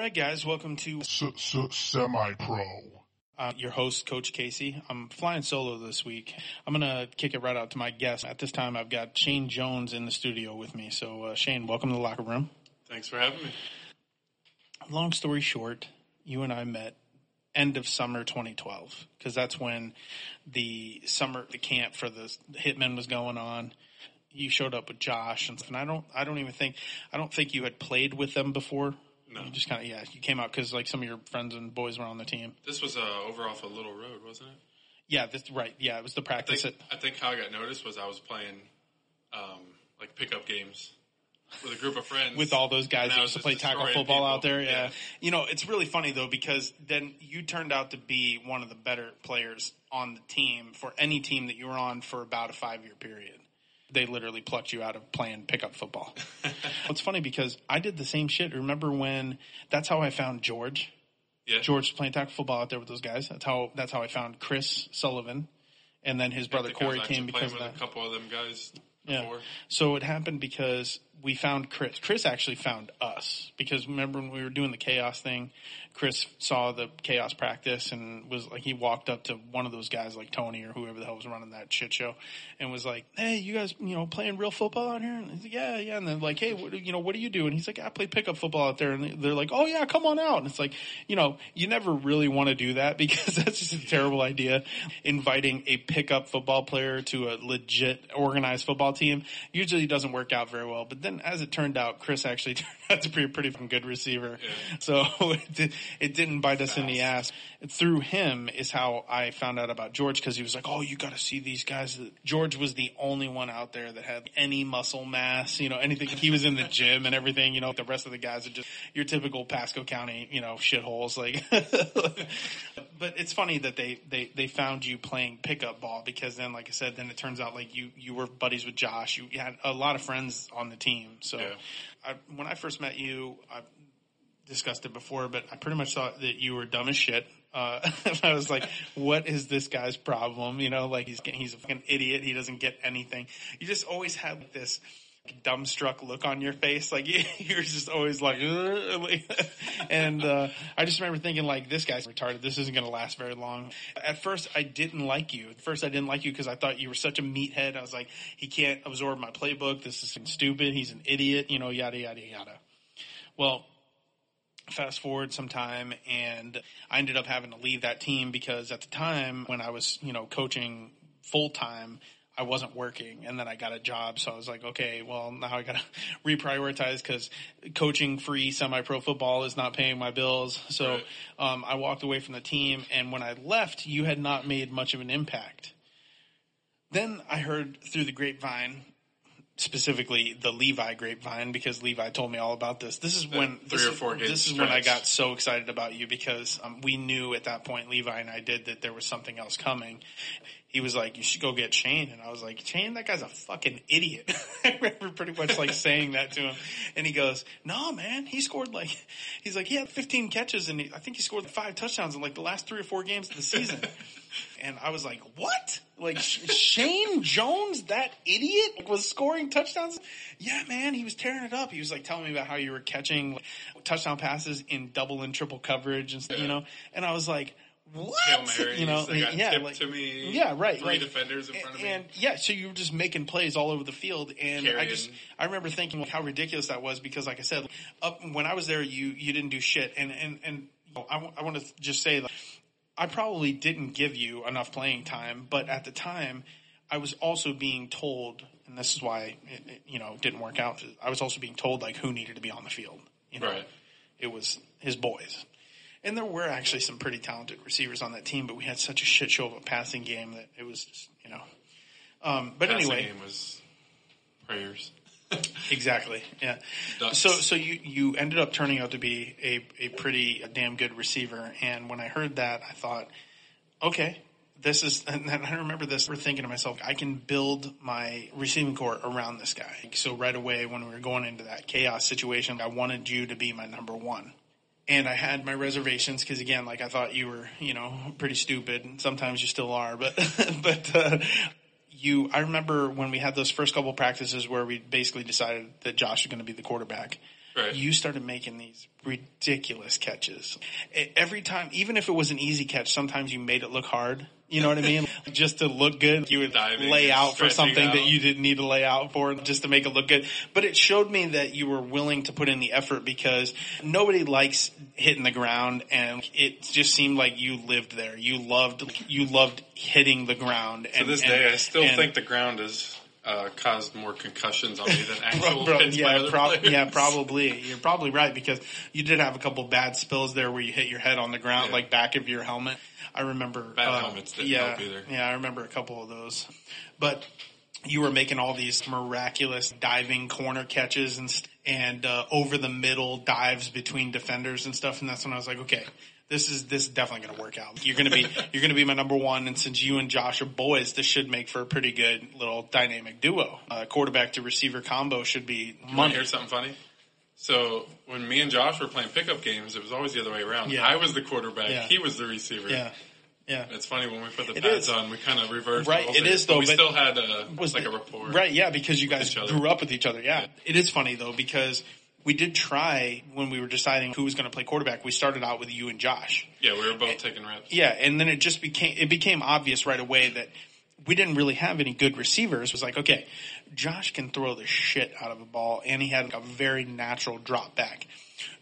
right, guys, welcome to Semi pro. uh, your host, Coach Casey. I'm flying solo this week. I'm going to kick it right out to my guest. At this time, I've got Shane Jones in the studio with me. So, uh, Shane, welcome to the locker room. Thanks for having me. Long story short, you and I met end of summer 2012 because that's when the summer the camp for the hitmen was going on you showed up with josh and, and i don't i don't even think i don't think you had played with them before No. you just kind of yeah you came out because like some of your friends and boys were on the team This was uh, over off a little road, wasn't it? yeah this right yeah it was the I practice think, at, I think how I got noticed was I was playing um, like pickup games with a group of friends. with all those guys that used to play tackle football out there. Yeah. Yeah. You know, it's really funny though because then you turned out to be one of the better players on the team for any team that you were on for about a five year period. They literally plucked you out of playing pickup football. it's funny because I did the same shit. Remember when that's how I found George? yeah. George playing tackle football out there with those guys. That's how that's how I found Chris Sullivan. And then his brother think I was Corey came because of with that. a couple of them guys Yeah. before. So it happened because we found Chris. Chris actually found us because remember when we were doing the chaos thing, Chris saw the chaos practice and was like, he walked up to one of those guys like Tony or whoever the hell was running that shit show and was like, Hey, you guys, you know, playing real football out here? And he's like, yeah, yeah. And then like, Hey, what, you know, what do you do? And he's like, I play pickup football out there. And they're like, Oh yeah, come on out. And it's like, you know, you never really want to do that because that's just a terrible idea. Inviting a pickup football player to a legit organized football team usually doesn't work out very well. But then as it turned out, Chris actually turned out to be a pretty good receiver. So it, did, it didn't bite us in the ass. Through him is how I found out about George because he was like, oh, you got to see these guys. George was the only one out there that had any muscle mass, you know, anything. He was in the gym and everything, you know, the rest of the guys are just your typical Pasco County, you know, shitholes. Like, but it's funny that they, they, they found you playing pickup ball because then, like I said, then it turns out like you, you were buddies with Josh. You had a lot of friends on the team. So Yeah. I, when I first met you, I discussed it before, but I pretty much thought that you were dumb as shit. Uh, I was like, what is this guy's problem? You know, like he's, he's a fucking idiot. He doesn't get anything. You just always had this dumbstruck look on your face. Like you're just always like, and, uh, I just remember thinking like, this guy's retarded. This isn't going to last very long. At first I didn't like you. At first I didn't like you because I thought you were such a meathead. I was like, he can't absorb my playbook. This is stupid. He's an idiot, you know, yada, yada, yada. Well, fast forward some time and I ended up having to leave that team because at the time when I was, you know, coaching full time, I wasn't working and then I got a job. So I was like, okay, well now I got to reprioritize because coaching free semi-pro football is not paying my bills. So, Right. um, I walked away from the team and when I left, you had not made much of an impact. Then I heard through the grapevine specifically the Levi grapevine because Levi told me all about this. This is when three this or four game This is when I got so excited about you because um, we knew at that point Levi and I did that there was something else coming. He was like, "You should go get Shane," and I was like, "Shane, that guy's a fucking idiot." I remember pretty much like saying that to him, and he goes, "No, man, he scored like he's like he had 15 catches and he, I think he scored five touchdowns in like the last three or four games of the season." And I was like, what? Like Sh- Shane Jones, that idiot was scoring touchdowns? Yeah, man, he was tearing it up. He was like telling me about how you were catching like, touchdown passes in double and triple coverage and stuff, you know? And I was like, what? You know, they got yeah, like, to me. yeah, right. Three like- defenders in front of me. and yeah, so you were just making plays all over the field, and I just I remember thinking like, how ridiculous that was because, like I said, up when I was there, you you didn't do shit, and and and I, I want to just say that I probably didn't give you enough playing time, but at the time, I was also being told, and this is why it, it, you know didn't work out. I was also being told like who needed to be on the field. You know, Right. it was his boys. And there were actually some pretty talented receivers on that team, but we had such a shit show of a passing game that it was just, you know. Um, but Passing anyway, game was prayers. exactly, yeah. Ducks. So, so you you ended up turning out to be a a pretty damn good receiver, and when I heard that, I thought, okay, this is. And then I remember this. We're thinking to myself, I can build my receiving corps around this guy. So right away, when we were going into that chaos situation, I wanted you to be my number one. And I had my reservations because again, like I thought you were, you know, pretty stupid. And sometimes you still are, but, but, uh, you, I remember when we had those first couple practices where we basically decided that Josh was going to be the quarterback. Right. you started making these ridiculous catches. Every time, even if it was an easy catch, sometimes you made it look hard. You know what I mean? Just to look good, you would Diving lay out for stretching something that you didn't need to lay out for just to make it look good. But it showed me that you were willing to put in the effort because nobody likes hitting the ground and it just seemed like you lived there. You loved, you loved hitting the ground. To this and- day, I still and- think the ground has uh, caused more concussions on me than actual Bro, hits by yeah, other prob- yeah, probably. You're probably right because you did have a couple bad spills there where you hit your head on the ground, Yeah. like back of your helmet. I remember. Bad uh, helmets didn't yeah, help either. Yeah, I remember a couple of those. But you were making all these miraculous diving corner catches and and uh, over the middle dives between defenders and stuff. And that's when I was like, okay. This is this is definitely going to work out. You're going to be you're going to be my number one, and since you and Josh are boys, this should make for a pretty good little dynamic duo. Uh, quarterback to receiver combo should be Want to money. hear something funny? So when me and Josh were playing pickup games, it was always the other way around. Yeah. I was the quarterback. Yeah. He was the receiver. Yeah, yeah. It's funny when we put the It pads is. on, we kind of reversed. Right, it is is, but though, We but still had a Was like the- a rapport. Right, yeah, because you guys grew up with each other. Yeah. It is funny though because we did try when we were deciding who was going to play quarterback. We started out with you and Josh. Yeah, we were both eh, taking reps. Yeah, and then it just became it became obvious right away that we didn't really have any good receivers. It was like, okay, Josh can throw the shit out of a ball and he had a very natural drop back.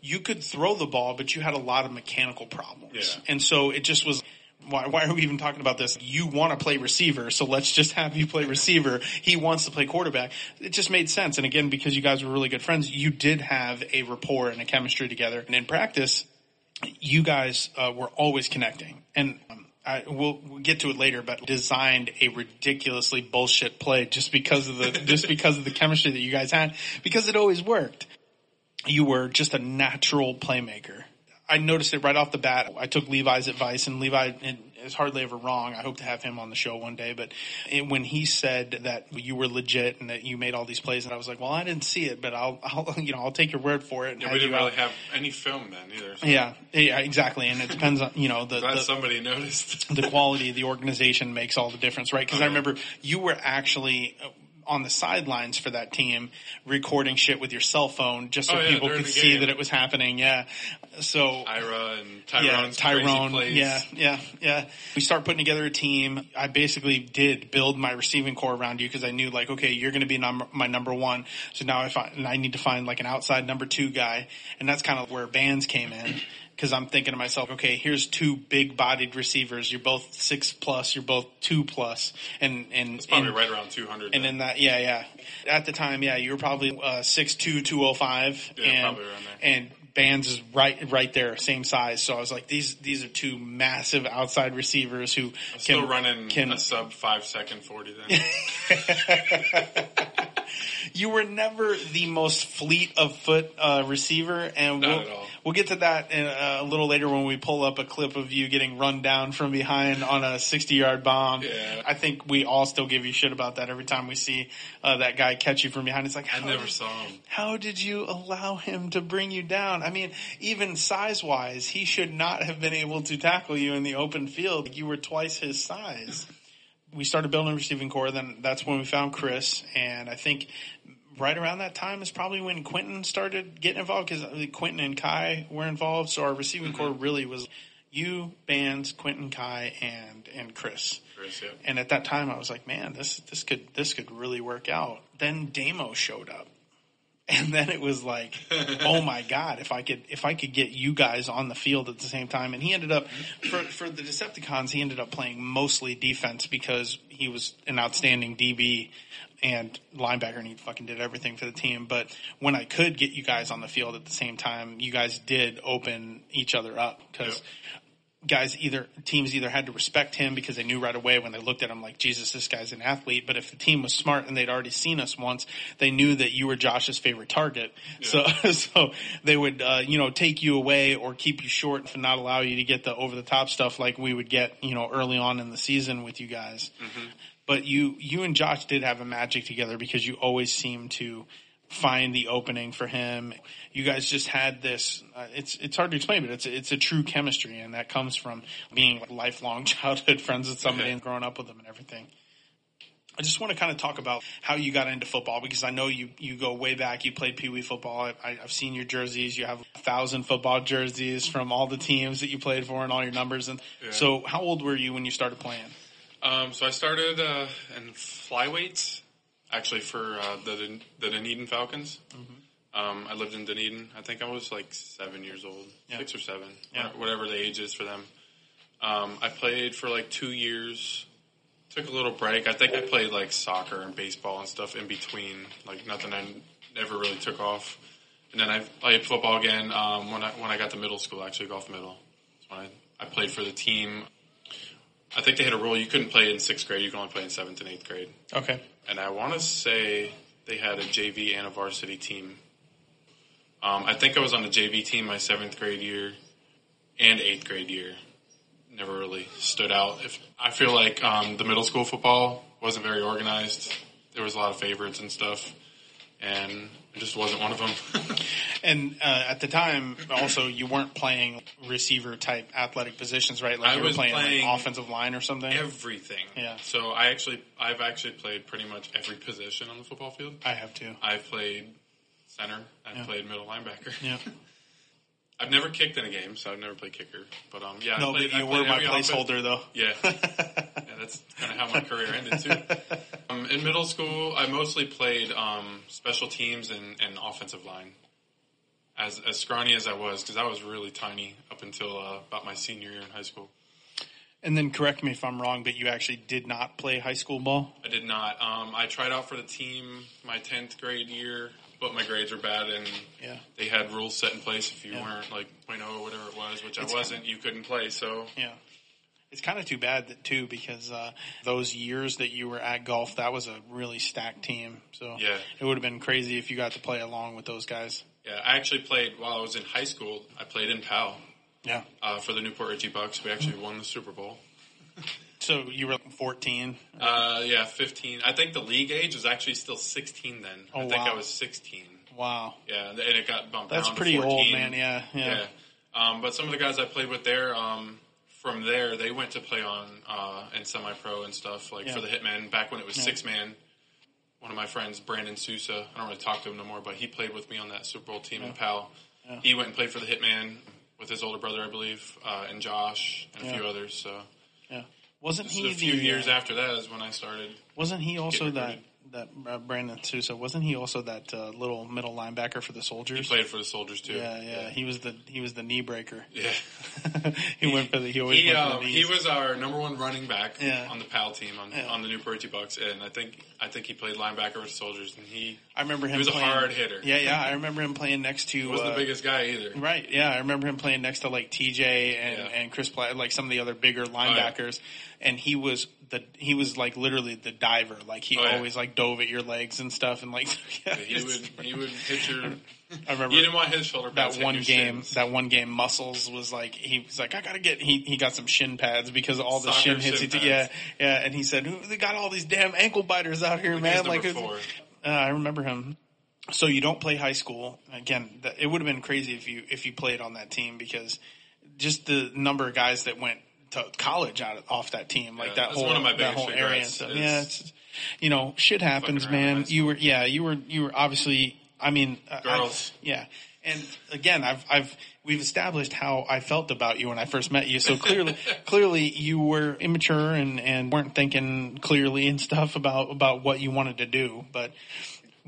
You could throw the ball, but you had a lot of mechanical problems. Yeah. And so it just was why, why are we even talking about this? You want to play receiver, so let's just have you play receiver. He wants to play quarterback. It just made sense. And again, because you guys were really good friends, you did have a rapport and a chemistry together. And in practice, you guys uh, were always connecting. And um, I, we'll, we'll get to it later, but designed a ridiculously bullshit play just because of the just because of the chemistry that you guys had, because it always worked. You were just a natural playmaker. I noticed it right off the bat. I took Levi's advice, and Levi is hardly ever wrong. I hope to have him on the show one day. But it, when he said that you were legit and that you made all these plays, and I was like, "Well, I didn't see it, but I'll, I'll you know, I'll take your word for it." and Yeah, we didn't you really out." have any film then either. So Yeah, yeah, exactly. And it depends on, you know, the, the, somebody noticed. the quality of the organization makes all the difference, right? Because I remember you were actually on the sidelines for that team recording shit with your cell phone just so Oh, yeah, people could see that it was happening. Yeah. So Ira and yeah, Tyrone's crazy Tyrone. Yeah, yeah, yeah. We start putting together a team. I basically did build my receiving corps around you because I knew like, okay, you're going to be number, my number one. So now I find, and I need to find like an outside number two guy. And that's kind of where bands came in. Cause I'm thinking to myself, okay, here's two big bodied receivers. You're both six plus. You're both two plus. And, and, It's probably and- right around 200. and then. in that, yeah, yeah. At the time, yeah, you were probably uh, 6'2", 205. Yeah, and, probably around there. And Bands is right, right there, same size. So I was like, these, these are two massive outside receivers who I'm still can, running can, a sub five second 40 then. you were never the most fleet of foot uh, receiver, and Not we'll at all. We'll get to that in, uh, a little later when we pull up a clip of you getting run down from behind on a sixty yard bomb. Yeah. I think we all still give you shit about that every time we see uh, that guy catch you from behind. It's like I never did- saw him. How did you allow him to bring you down? I mean, even size wise, he should not have been able to tackle you in the open field. You were twice his size. We started building a receiving corps, then that's when we found Chris, and I think right around that time is probably when Quentin started getting involved because Quentin and Kai were involved. So our receiving mm-hmm. corps really was you, Bands, Quentin, Kai, and and Chris. Chris, yeah. And at that time, I was like, man, this this could this could really work out. Then Damo showed up, and then it was like, oh my god, if I could if I could get you guys on the field at the same time. And he ended up mm-hmm. for for the Decepticons, he ended up playing mostly defense because he was an outstanding DB and linebacker, and he fucking did everything for the team. But when I could get you guys on the field at the same time, you guys did open each other up because Yep. guys either teams either had to respect him because they knew right away when they looked at him like Jesus, this guy's an athlete. But if the team was smart and they'd already seen us once, they knew that you were Josh's favorite target. So so they would uh, you know take you away or keep you short and not allow you to get the over the top stuff like we would get you know early on in the season with you guys. But you you and Josh did have a magic together because you always seem to find the opening for him. You guys just had this. Uh, it's it's hard to explain, but it's it's a true chemistry, and that comes from being lifelong childhood friends with somebody and growing up with them and everything. I just want to kind of talk about how you got into football because I know you, you go way back. You played Pee Wee football. I, I've seen your jerseys. You have a thousand football jerseys from all the teams that you played for and all your numbers. And Yeah. so, how old were you when you started playing? Um, so I started uh, in flyweights, actually for uh, the the Dunedin Falcons. Um, I lived in Dunedin. I think I was like seven years old, Yeah. six or seven, Yeah. whatever the age is for them. Um, I played for like two years. Took a little break. I think I played like soccer and baseball and stuff in between. Like nothing I never really took off. And then I played football again um, when I when I got to middle school. Actually, Gulf Middle. That's when I, I played for the team. I think they had a rule you couldn't play in sixth grade. You could only play in seventh and eighth grade. Okay. And I want to say they had a JV and a varsity team. Um, I think I was on the JV team my seventh grade year and eighth grade year. Never really stood out. If I feel like um, the middle school football wasn't very organized. There was a lot of favorites and stuff, and just wasn't one of them. And uh, at the time, also, you weren't playing receiver type athletic positions, right? Like I you were was playing, playing like offensive line or something. Everything. Yeah. So I actually, I've actually played pretty much every position on the football field. I have too. I've played center. I've Yeah. played middle linebacker. Yeah. I've never kicked in a game, so I've never played kicker. But um, yeah, I played, but you were my placeholder, though. Yeah. yeah, that's kind of how my career ended too. Um, in middle school, I mostly played um, special teams and, and offensive line. As as scrawny as I was, because I was really tiny up until uh, about my senior year in high school. And then correct me if I'm wrong, but you actually did not play high school ball. I did not. Um, I tried out for the team my tenth grade year, but my grades were bad, and Yeah. they had rules set in place. If you Yeah. weren't like .0 or whatever it was, which It's I wasn't, you couldn't play. So Yeah. It's kind of too bad that too because uh, those years that you were at Gulf, that was a really stacked team. So Yeah. it would have been crazy if you got to play along with those guys. yeah, I actually played while I was in high school. I played in PAL Yeah. uh, for the New Port Richey Bucks. We actually won the Super Bowl. So you were 14. Uh, yeah, 15. I think the league age was actually still 16 then. Oh, I think wow. I was 16. Wow. Yeah, and it got bumped That's pretty 14. old, man. Yeah. Yeah. Yeah. Um, but some of the guys I played with there, um, from there, they went to play on uh, in semi-pro and stuff like Yeah. for the Hitmen back when it was Yeah. six man. One of my friends, Brandon Sousa, I don't really talk to him no more, but he played with me on that Super Bowl team in PAL. Yeah. He went and played for the Hitman with his older brother, I believe, uh, and Josh and a few others. So. Wasn't he a few the, years uh, after that is when I started. Wasn't he also that that uh, Brandon Sousa? Wasn't he also that uh, little middle linebacker for the Soldiers? He played for the Soldiers too. yeah, yeah, He was the he was the knee breaker. Yeah. he went for the he always He, went for um, the he was our number one running back Yeah. on the PAL team on, Yeah. on the New Richey Bucks, and I think I think he played linebacker with the Soldiers, and he I remember him. he was a hard hitter. Yeah, yeah. I remember him playing next to. wasn't uh, the biggest guy either. Right. Yeah, I remember him playing next to like TJ and Yeah. Oh, and Chris Platt, like some of the other bigger linebackers, and he was the he was like literally the diver. Like he Oh, yeah. always like dove at your legs and stuff, and like yeah, He would he would hit your. I remember You didn't want his shoulder pads that one game. shins. That one game, muscles was like he was like I gotta get. He he got some shin pads because all the Soccer shin hits. shin he yeah, yeah, and he said "Who- they got all these damn ankle biters out here, man. Like uh, I remember him. So you don't play high school again. It would have been crazy if you if you played on that team because just the number of guys that went college out of, off that team, like Yeah, that that's whole one of my that biggest whole area. and stuff. Yeah, it's you know shit happens, fucking around in man. You were yeah, you were you were obviously. I mean, uh, I- Girls. yeah, and again, I've I've we've established how I felt about you when I first met you. So clearly, clearly you were immature and and weren't thinking clearly and stuff about about what you wanted to do, but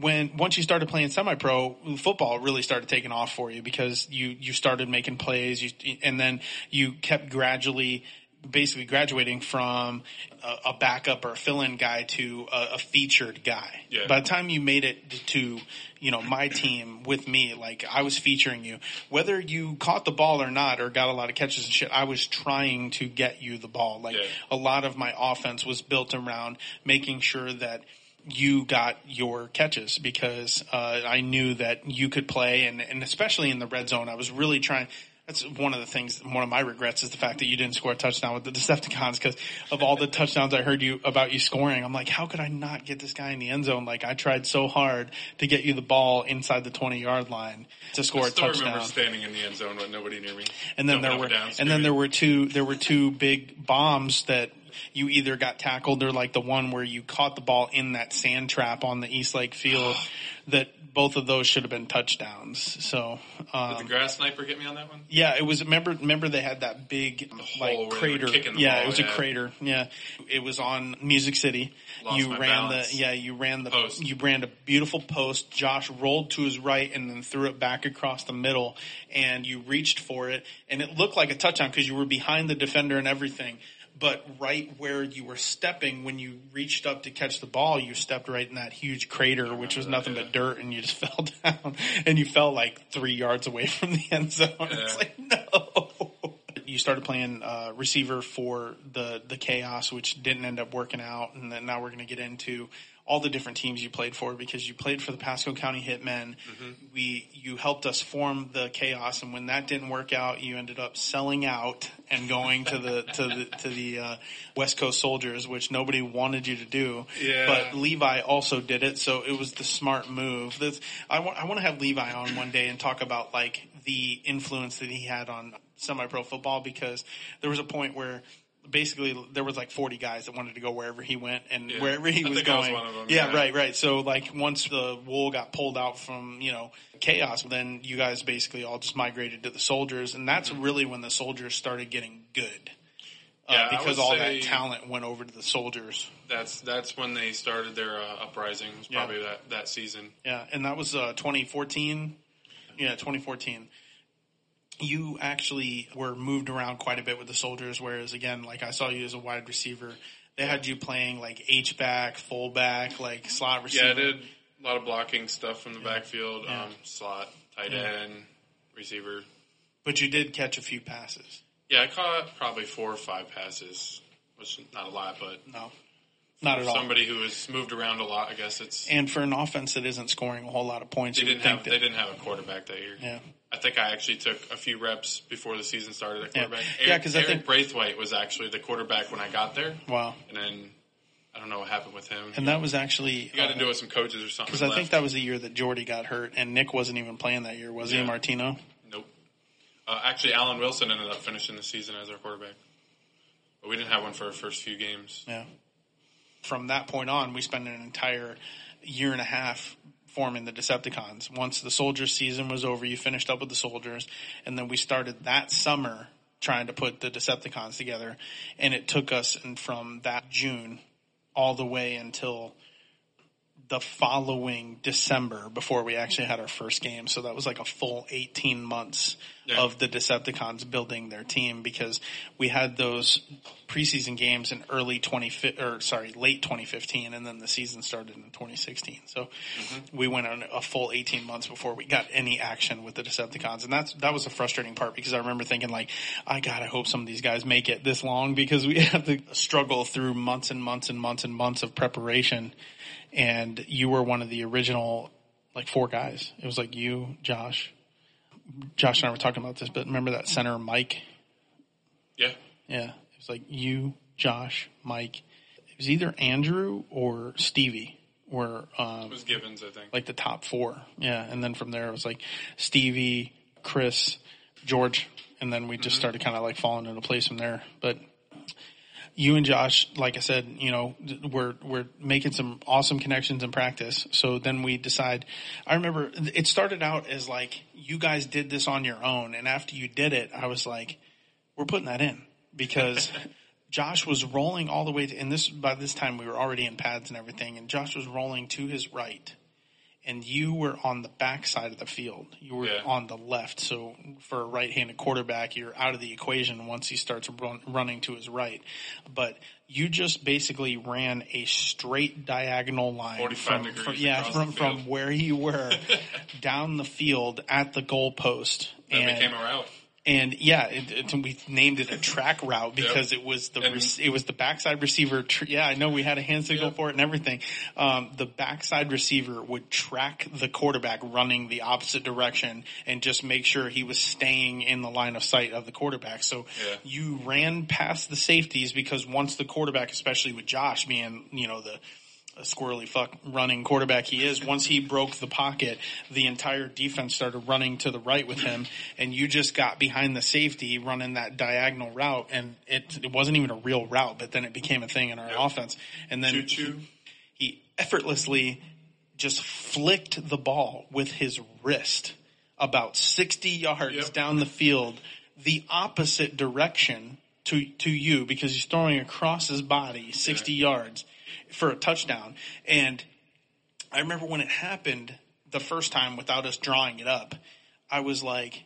when once you started playing semi-pro football really started taking off for you because you you started making plays you, and then you kept gradually basically graduating from a, a backup or a fill-in guy to a, a featured guy Yeah. by the time you made it to you know my team with me like i was featuring you whether you caught the ball or not or got a lot of catches and shit i was trying to get you the ball like Yeah. a lot of my offense was built around making sure that you got your catches because uh, I knew that you could play, and, and especially in the red zone, I was really trying. That's one of the things. One of my regrets is the fact that you didn't score a touchdown with the Decepticons because of all the touchdowns I heard you about you scoring. I'm like, how could I not get this guy in the end zone? Like I tried so hard to get you the ball inside the 20 yard line to score I a still touchdown. remember standing in the end zone with nobody near me. And then there were, and then there were two, there were two big bombs that You either got tackled or like the one where you caught the ball in that sand trap on the East Lake field. that both of those should have been touchdowns. So um, Did the grass sniper get me on that one? yeah, it was. Remember, remember they had that big hole like where they were crater. the yeah, ball, it was yeah. a crater. Yeah, it was on Music City. Lost you my ran balance. the yeah, you ran the Post. you ran a beautiful post. Josh rolled to his right and then threw it back across the middle, and you reached for it, and it looked like a touchdown because you were behind the defender and everything. But right where you were stepping, when you reached up to catch the ball, you stepped right in that huge crater, which was nothing yeah. but dirt, and you just fell down, and you fell like three yards away from the end zone. It's like no. You started playing uh, receiver for the the chaos, which didn't end up working out, and then now we're going to get into all the different teams you played for because you played for the Pasco County Hitmen. We you helped us form the chaos, and when that didn't work out, you ended up selling out and going to the to the to the uh, West Coast Soldiers, which nobody wanted you to do. Yeah. But Levi also did it, so it was the smart move. That's, I want I want to have Levi on one day and talk about like the influence that he had on semi-pro football because there was a point where basically there was like 40 guys that wanted to go wherever he went and Yeah. wherever he I was was going. of them, yeah, yeah. right, right. So like once the wool got pulled out from, you know, chaos, then you guys basically all just migrated to the soldiers and that's really when the soldiers started getting good. Uh, Yeah, because all that talent went over to the soldiers. That's that's when they started their uh, uprising. Was Yeah. probably that that season. Yeah, and that was uh, 2014. Yeah, 2014. You actually were moved around quite a bit with the soldiers, whereas again, like I saw you as a wide receiver. They had you playing like H back, fullback, like slot receiver. Yeah, I did a lot of blocking stuff from the backfield, Yeah. um, slot, tight Yeah. end, receiver. But you did catch a few passes. Yeah, I caught probably four or five passes, which is not a lot, but No, not at all. somebody who has moved around a lot, I guess it's And for an offense that isn't scoring a whole lot of points, they didn't have they didn't have a quarterback that year. yeah, I think I actually took a few reps before the season started at Yeah. quarterback. Yeah, Eric, I think- Braithwaite was actually the quarterback when I got there, wow. and then I don't know what happened with him. And that was actually he got into it with some coaches or something. because I think that was the year that Jordy got hurt, and Nick wasn't even playing that year, was he, Martino? Nope. Uh, actually, Alan Wilson ended up finishing the season as our quarterback. But we didn't have one for our first few games. Yeah. From that point on, we spent an entire year and a half forming the Decepticons. Once the soldiers season was over, you finished up with the soldiers, and then we started that summer trying to put the Decepticons together. And it took us and from that June all the way until the following December before we actually had our first game. So that was like a full 18 months Yeah. of the Decepticons building their team because we had those preseason games in early 20 or sorry, late 2015 and then the season started in 2016. So mm-hmm. we went on a full 18 months before we got any action with the Decepticons. And that's, that was a frustrating part because I remember thinking like, I I hope some of these guys make it this long because we have to struggle through months and months and months and months of preparation. And you were one of the original, like four guys. It was like you, Josh, Josh and I were talking about this, but remember that center Mike? Yeah. Yeah. It was like you, Josh, Mike. It was either Andrew or Stevie were um, It was Givens, I think. like the top four. Yeah. And then from there it was like Stevie, Chris, George. And then we just started kind of like falling into place from there. But you and Josh, like I said, you know, we're, we're making some awesome connections in practice. So then we decide, I remember it started out as like, you guys did this on your own. And after you did it, I was like, we're putting that in because Josh was rolling all the way to, and this, by this time we were already in pads and everything. And Josh was rolling to his right and you were on the back side of the field. You were Yeah. on the left. So for a right-handed quarterback, you're out of the equation once he starts run, running to his right. But you just basically ran a straight diagonal line 45 from, degrees from yeah from from where you were down the field at the goalpost. That and became a route. And yeah, it, it, we named it a track route because it was the And- it was the backside receiver. Tr- yeah, I know we had a hand signal Yep. for it and everything. Um, the backside receiver would track the quarterback running the opposite direction and just make sure he was staying in the line of sight of the quarterback. So Yeah. you ran past the safeties because once the quarterback, especially with Josh being you know the a squirrely fuck running quarterback he is, once he broke the pocket, the entire defense started running to the right with him, and you just got behind the safety running that diagonal route, and it it wasn't even a real route, but then it became a thing in our offense, and then choo. he effortlessly just flicked the ball with his wrist about 60 yards Yep. down the field, the opposite direction to, to you because he's throwing across his body 60 yards for a touchdown. And I remember when it happened the first time without us drawing it up, I was like,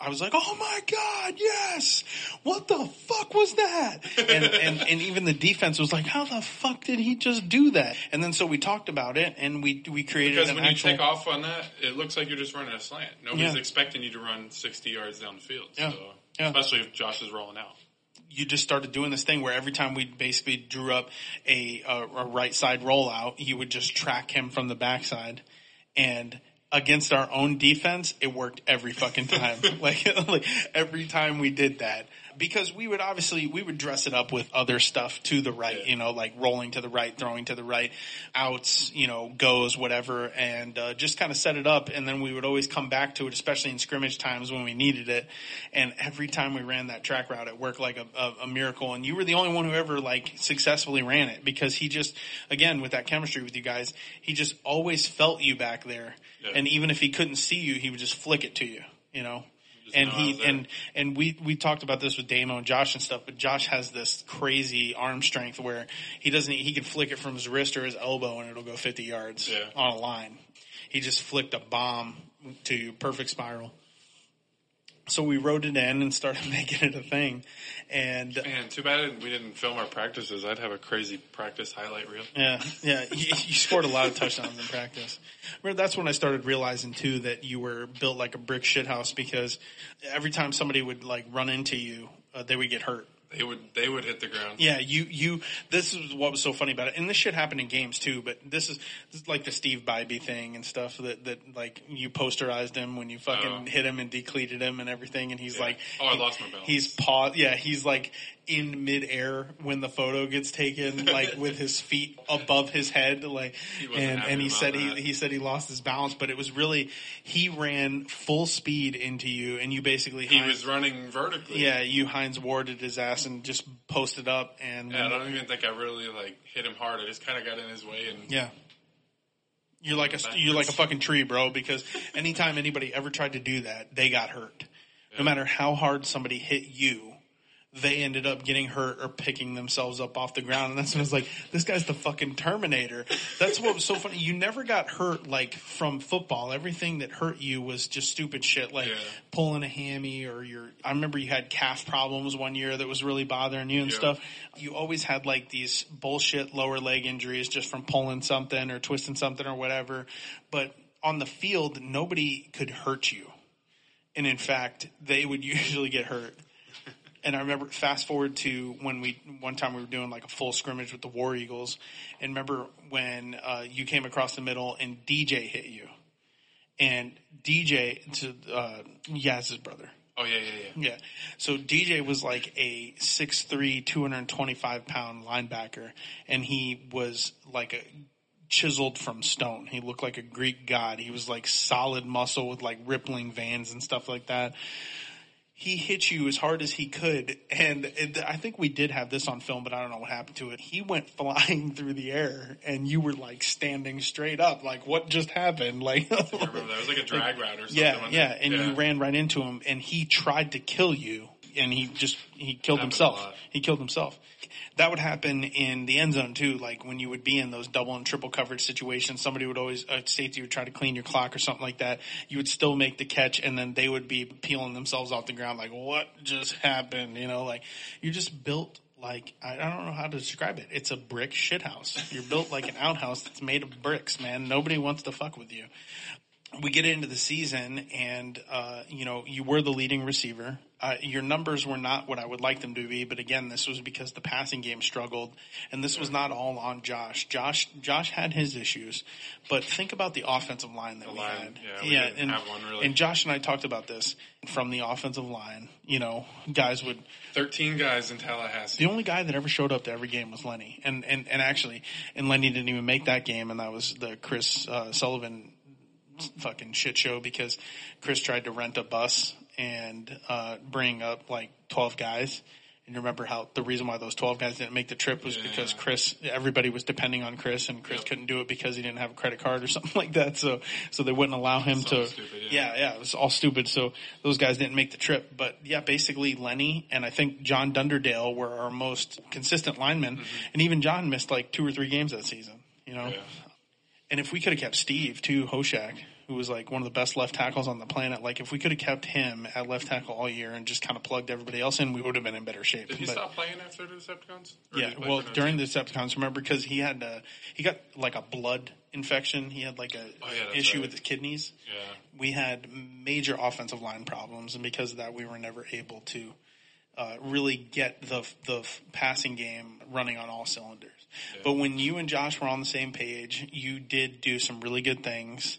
I was like, oh my God, yes! What the fuck was that? And, and, and even the defense was like, how the fuck did he just do that? And then so we talked about it and we, we created Because when you take off on that, it looks like you're just running a slant. Nobody's Yeah. expecting you to run 60 yards down the field. Yeah. Yeah. Especially if Josh is rolling out. You just started doing this thing where every time we basically drew up a, a, a right side rollout, you would just track him from the backside. And against our own defense, it worked every fucking time. like, like every time we did that. Because we would obviously, we would dress it up with other stuff to the right, Yeah. you know, like rolling to the right, throwing to the right, outs, you know, goes, whatever, and uh, just kind of set it up. And then we would always come back to it, especially in scrimmage times when we needed it. And every time we ran that track route, it worked like a, a, a miracle. And you were the only one who ever like successfully ran it because he just, again, with that chemistry with you guys, he just always felt you back there. Yeah. And even if he couldn't see you, he would just flick it to you, you know. And he and and we we talked about this with Damo and Josh and stuff, but Josh has this crazy arm strength where he doesn't he can flick it from his wrist or his elbow and it'll go 50 yards Yeah. on a line. He just flicked a bomb to perfect spiral. So we wrote it in and started making it a thing, and Man, too bad we didn't film our practices. I'd have a crazy practice highlight reel. Yeah, yeah. You, you scored a lot of touchdowns in practice. That's when I started realizing too that you were built like a brick shithouse because every time somebody would like run into you, uh, they would get hurt. They would they would hit the ground. Yeah, you you. This is what was so funny about it, and this shit happened in games too. But this is this is like the Steve Bybee thing and stuff that that like you posterized him when you fucking Oh. hit him and decleated him and everything, and he's Yeah. like, Oh, I lost my balance. He's paw. Yeah, he's like in midair when the photo gets taken, like with his feet above his head, like He and and he said he he said he lost his balance, but it was really he ran full speed into you, and you basically He Hines- was running vertically. yeah you Hines warded his ass and just posted up and Yeah, I don't even think I really like hit him hard. I just kind of got in his way and yeah. You're like a Backwards. you're like a fucking tree, bro. Because anytime anybody ever tried to do that, they got hurt. No matter how hard somebody hit you, they ended up getting hurt or picking themselves up off the ground. And that's when I was like, this guy's the fucking Terminator. That's what was so funny. You never got hurt like from football. Everything that hurt you was just stupid shit like Yeah. pulling a hammy or your, I remember you had calf problems one year that was really bothering you and Yeah. stuff. You always had like these bullshit lower leg injuries just from pulling something or twisting something or whatever. But on the field, nobody could hurt you. And in fact, they would usually get hurt. And I remember fast forward to when we one time we were doing like a full scrimmage with the War Eagles, and remember when uh, you came across the middle and DJ hit you, and DJ to uh, Yaz's brother. oh yeah, yeah, yeah. Yeah. So DJ was like a 6'3", 225 pound linebacker, and he was like a chiseled from stone. He looked like a Greek god. He was like solid muscle with like rippling veins and stuff like that. He hit you as hard as he could, and it, I think we did have this on film, but I don't know what happened to it. He went flying through the air, and you were like standing straight up, like what just happened? Like, I remember that. It was like a drag route or something. yeah, yeah, and you ran right into him, and he tried to kill you, and he just he killed himself. He killed himself. That would happen in the end zone too. Like when you would be in those double and triple coverage situations, somebody would always a safety would try to clean your clock or something like that. You would still make the catch, and then they would be peeling themselves off the ground, like what just happened? You know, like you're just built. Like I I don't know how to describe it. It's a brick shithouse. You're built like an outhouse that's made of bricks, man. Nobody wants to fuck with you we get into the season and uh, you know you were the leading receiver Uh, your numbers were not what I would like them to be, but again, this was because the passing game struggled, and this was not all on Josh. Josh, Josh had his issues, but think about the offensive line that The we line, had. yeah, we didn't and, have one really. and Josh and I talked about this from the offensive line. You know, guys would 13 guys in Tallahassee. the only guy that ever showed up to every game was Lenny, and and and actually, and Lenny didn't even make that game, and that was the Chris uh, Sullivan fucking shit show because Chris tried to rent a bus and uh, bring up like twelve guys. And you remember how the reason why those twelve guys didn't make the trip was Yeah. because Chris, everybody was depending on Chris, and Chris Yep. couldn't do it because he didn't have a credit card or something like that. So, so they wouldn't allow him to. stupid, yeah. yeah, yeah, it was all stupid. So those guys didn't make the trip. But yeah, basically Lenny and I think John Dunderdale were our most consistent linemen. And even John missed like two or three games that season, you know? Yeah. And if we could have kept Steve too, Hoshak, who was like one of the best left tackles on the planet, like if we could have kept him at left tackle all year and just kind of plugged everybody else in, we would have been in better shape. Did he But- stop playing after the Decepticons? Or yeah, well, during the Decepticons, remember because he had uh, he got like a blood infection. He had like a Oh, yeah, issue right. with his kidneys Yeah. we had major offensive line problems, and because of that, we were never able to uh, really get the the passing game running on all cylinders. But when you and Josh were on the same page, you did do some really good things.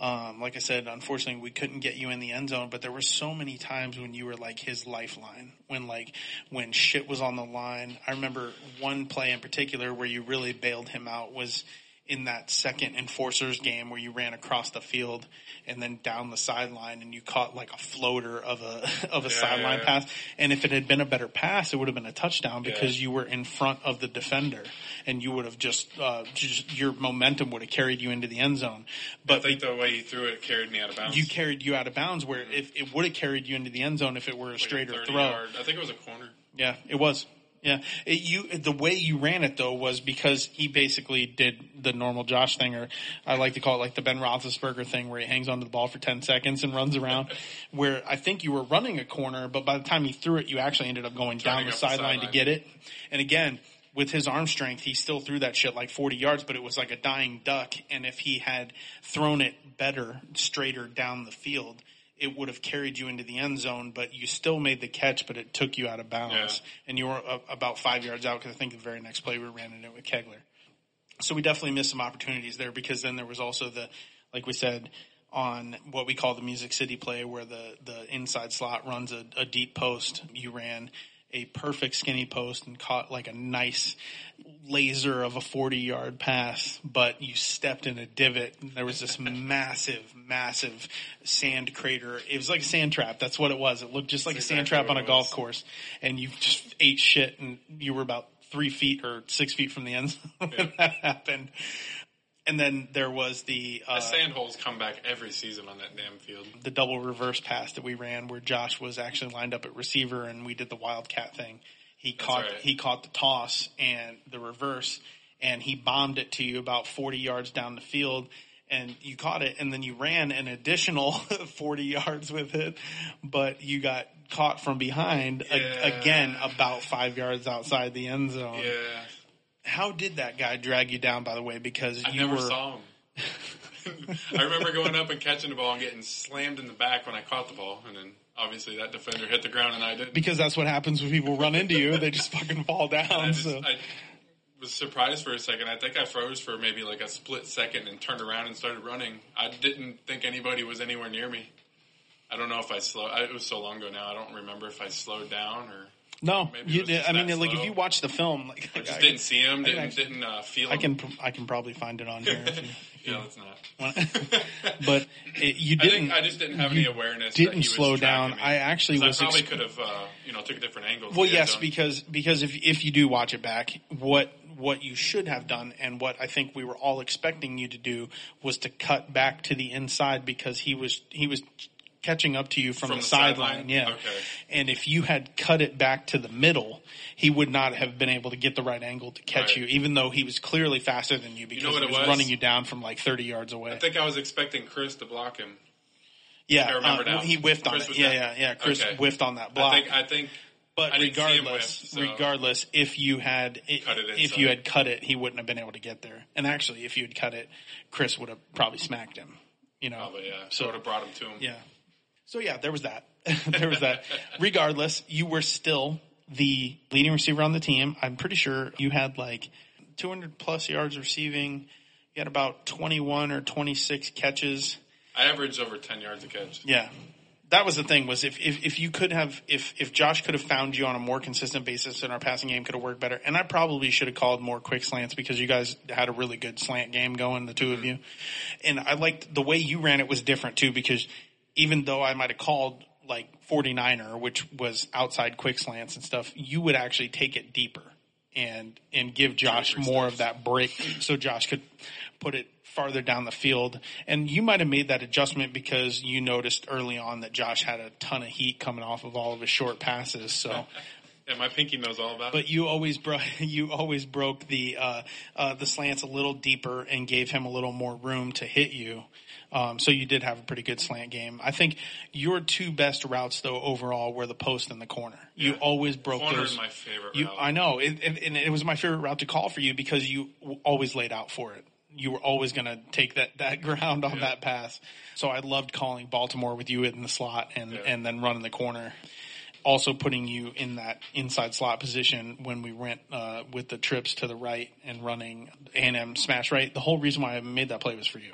Um, like I said, unfortunately, we couldn't get you in the end zone, but there were so many times when you were like his lifeline. When like when shit was on the line, I remember one play in particular where you really bailed him out was in that second enforcers game where you ran across the field and then down the sideline and you caught like a floater of a of a Yeah, sideline yeah, yeah. pass and if it had been a better pass it would have been a touchdown because you were in front of the defender and you would have just uh just your momentum would have carried you into the end zone I but think the way he threw it carried me out of bounds. you carried you out of bounds where if it would have carried you into the end zone if it were a Like straighter 30 throw Yard. I think it was a corner. yeah, it was. Yeah, it, you the way you ran it though was because he basically did the normal Josh thing, or I like to call it like the Ben Roethlisberger thing, where he hangs onto the ball for ten seconds and runs around. where I think you were running a corner, but by the time he threw it, you actually ended up going down Turning the the sideline to get it. And again, with his arm strength, he still threw that shit like forty yards, but it was like a dying duck. And if he had thrown it better, straighter down the field. It would have carried you into the end zone, but you still made the catch, but it took you out of bounds Yeah. and you were uh, about five yards out because I think the very next play we ran it with Kegler. So we definitely missed some opportunities there because then there was also the, like we said, on what we call the Music City play where the, the inside slot runs a, a deep post. You ran a perfect skinny post and caught like a nice laser of a 40 yard pass, but you stepped in a divot. And there was this massive, massive sand crater. It was like a sand trap. That's what it was. It looked just like That's a sand exactly trap on a golf course and you just ate shit and you were about three feet or six feet from the end zone when that happened. And then there was the, uh, The sand holes come back every season on that damn field. the double reverse pass that we ran where Josh was actually lined up at receiver and we did the wildcat thing. He caught right. he caught the toss and the reverse and he bombed it to you about 40 yards down the field and you caught it and then you ran an additional 40 yards with it but you got caught from behind a- again about 5 yards outside the end zone. Yeah. How did that guy drag you down by the way because I you never were saw him. I remember going up and catching the ball and getting slammed in the back when I caught the ball, and then obviously that defender hit the ground and I didn't. because that's what happens when people run into you. They just fucking fall down. I, just, so. I was surprised for a second. I think I froze for maybe like a split second and turned around and started running. I didn't think anybody was anywhere near me. I don't know if I slowed. It was so long ago now. I don't remember if I slowed down or No, Maybe you was did. just I mean, like if you watch the film, like I just I, didn't see him. I Didn't actually- didn't uh, feel I him. can I can probably find it on here. If you, Yeah, it's not. but it, you didn't. think I just didn't have any awareness. that didn't slow down. I actually was I probably ex- could have, uh, you know, took a different angle. Well, yes, because because if if you do watch it back, what what you should have done and what I think we were all expecting you to do was to cut back to the inside because he was he was catching up to you from, From the, the sideline. Yeah. Okay. And if you had cut it back to the middle, he would not have been able to get the right angle to catch Right. you, even though he was clearly faster than you because what he was, was? running you down from like 30 yards away. I think I was expecting Chris to block him. yeah, I remember uh, now. he whiffed on Chris it. Yeah, yeah, yeah. Chris Okay. whiffed on that block. I think I think But I didn't see him regardless, whiff, so- regardless, if you had i- Cut it if you had cut it, he wouldn't have been able to get there. And actually, if you had cut it, Chris would have probably smacked him. You know, probably yeah. So- So would have brought him to him. yeah. So yeah, there was that. there was that. Regardless, you were still the leading receiver on the team. I'm pretty sure you had like 200 plus yards receiving. You had about 21 or 26 catches. I averaged over 10 yards a catch. Yeah. That was the thing was if, if, if you could have, if, if Josh could have found you on a more consistent basis and our passing game could have worked better, and I probably should have called more quick slants because you guys had a really good slant game going, the 2 of mm-hmm. you. And I liked the way you ran it was different too because even though I might have called like 49er, which was outside quick slants and stuff, you would actually take it deeper and, and give Josh more of that break so Josh could put it farther down the field. And you might have made that adjustment because you noticed early on that Josh had a ton of heat coming off of all of his short passes. So, Yeah, my pinky knows all about it. but you always broke, you always broke the, uh, uh, the slants a little deeper and gave him a little more room to hit you. Um, so you did have a pretty good slant game. I think your two best routes though overall were the post and the corner. You Yeah. always broke Corner those. is my favorite You, route. I know, it, it, and it was my favorite route to call for you because you always laid out for it. You were always going to take that, that ground on Yeah. that pass. So I loved calling Baltimore with you in the slot and, Yeah. and then running the corner. Also putting you in that inside slot position when we went uh, with the trips to the right and running A&M smash right. The whole reason why I made that play was for you.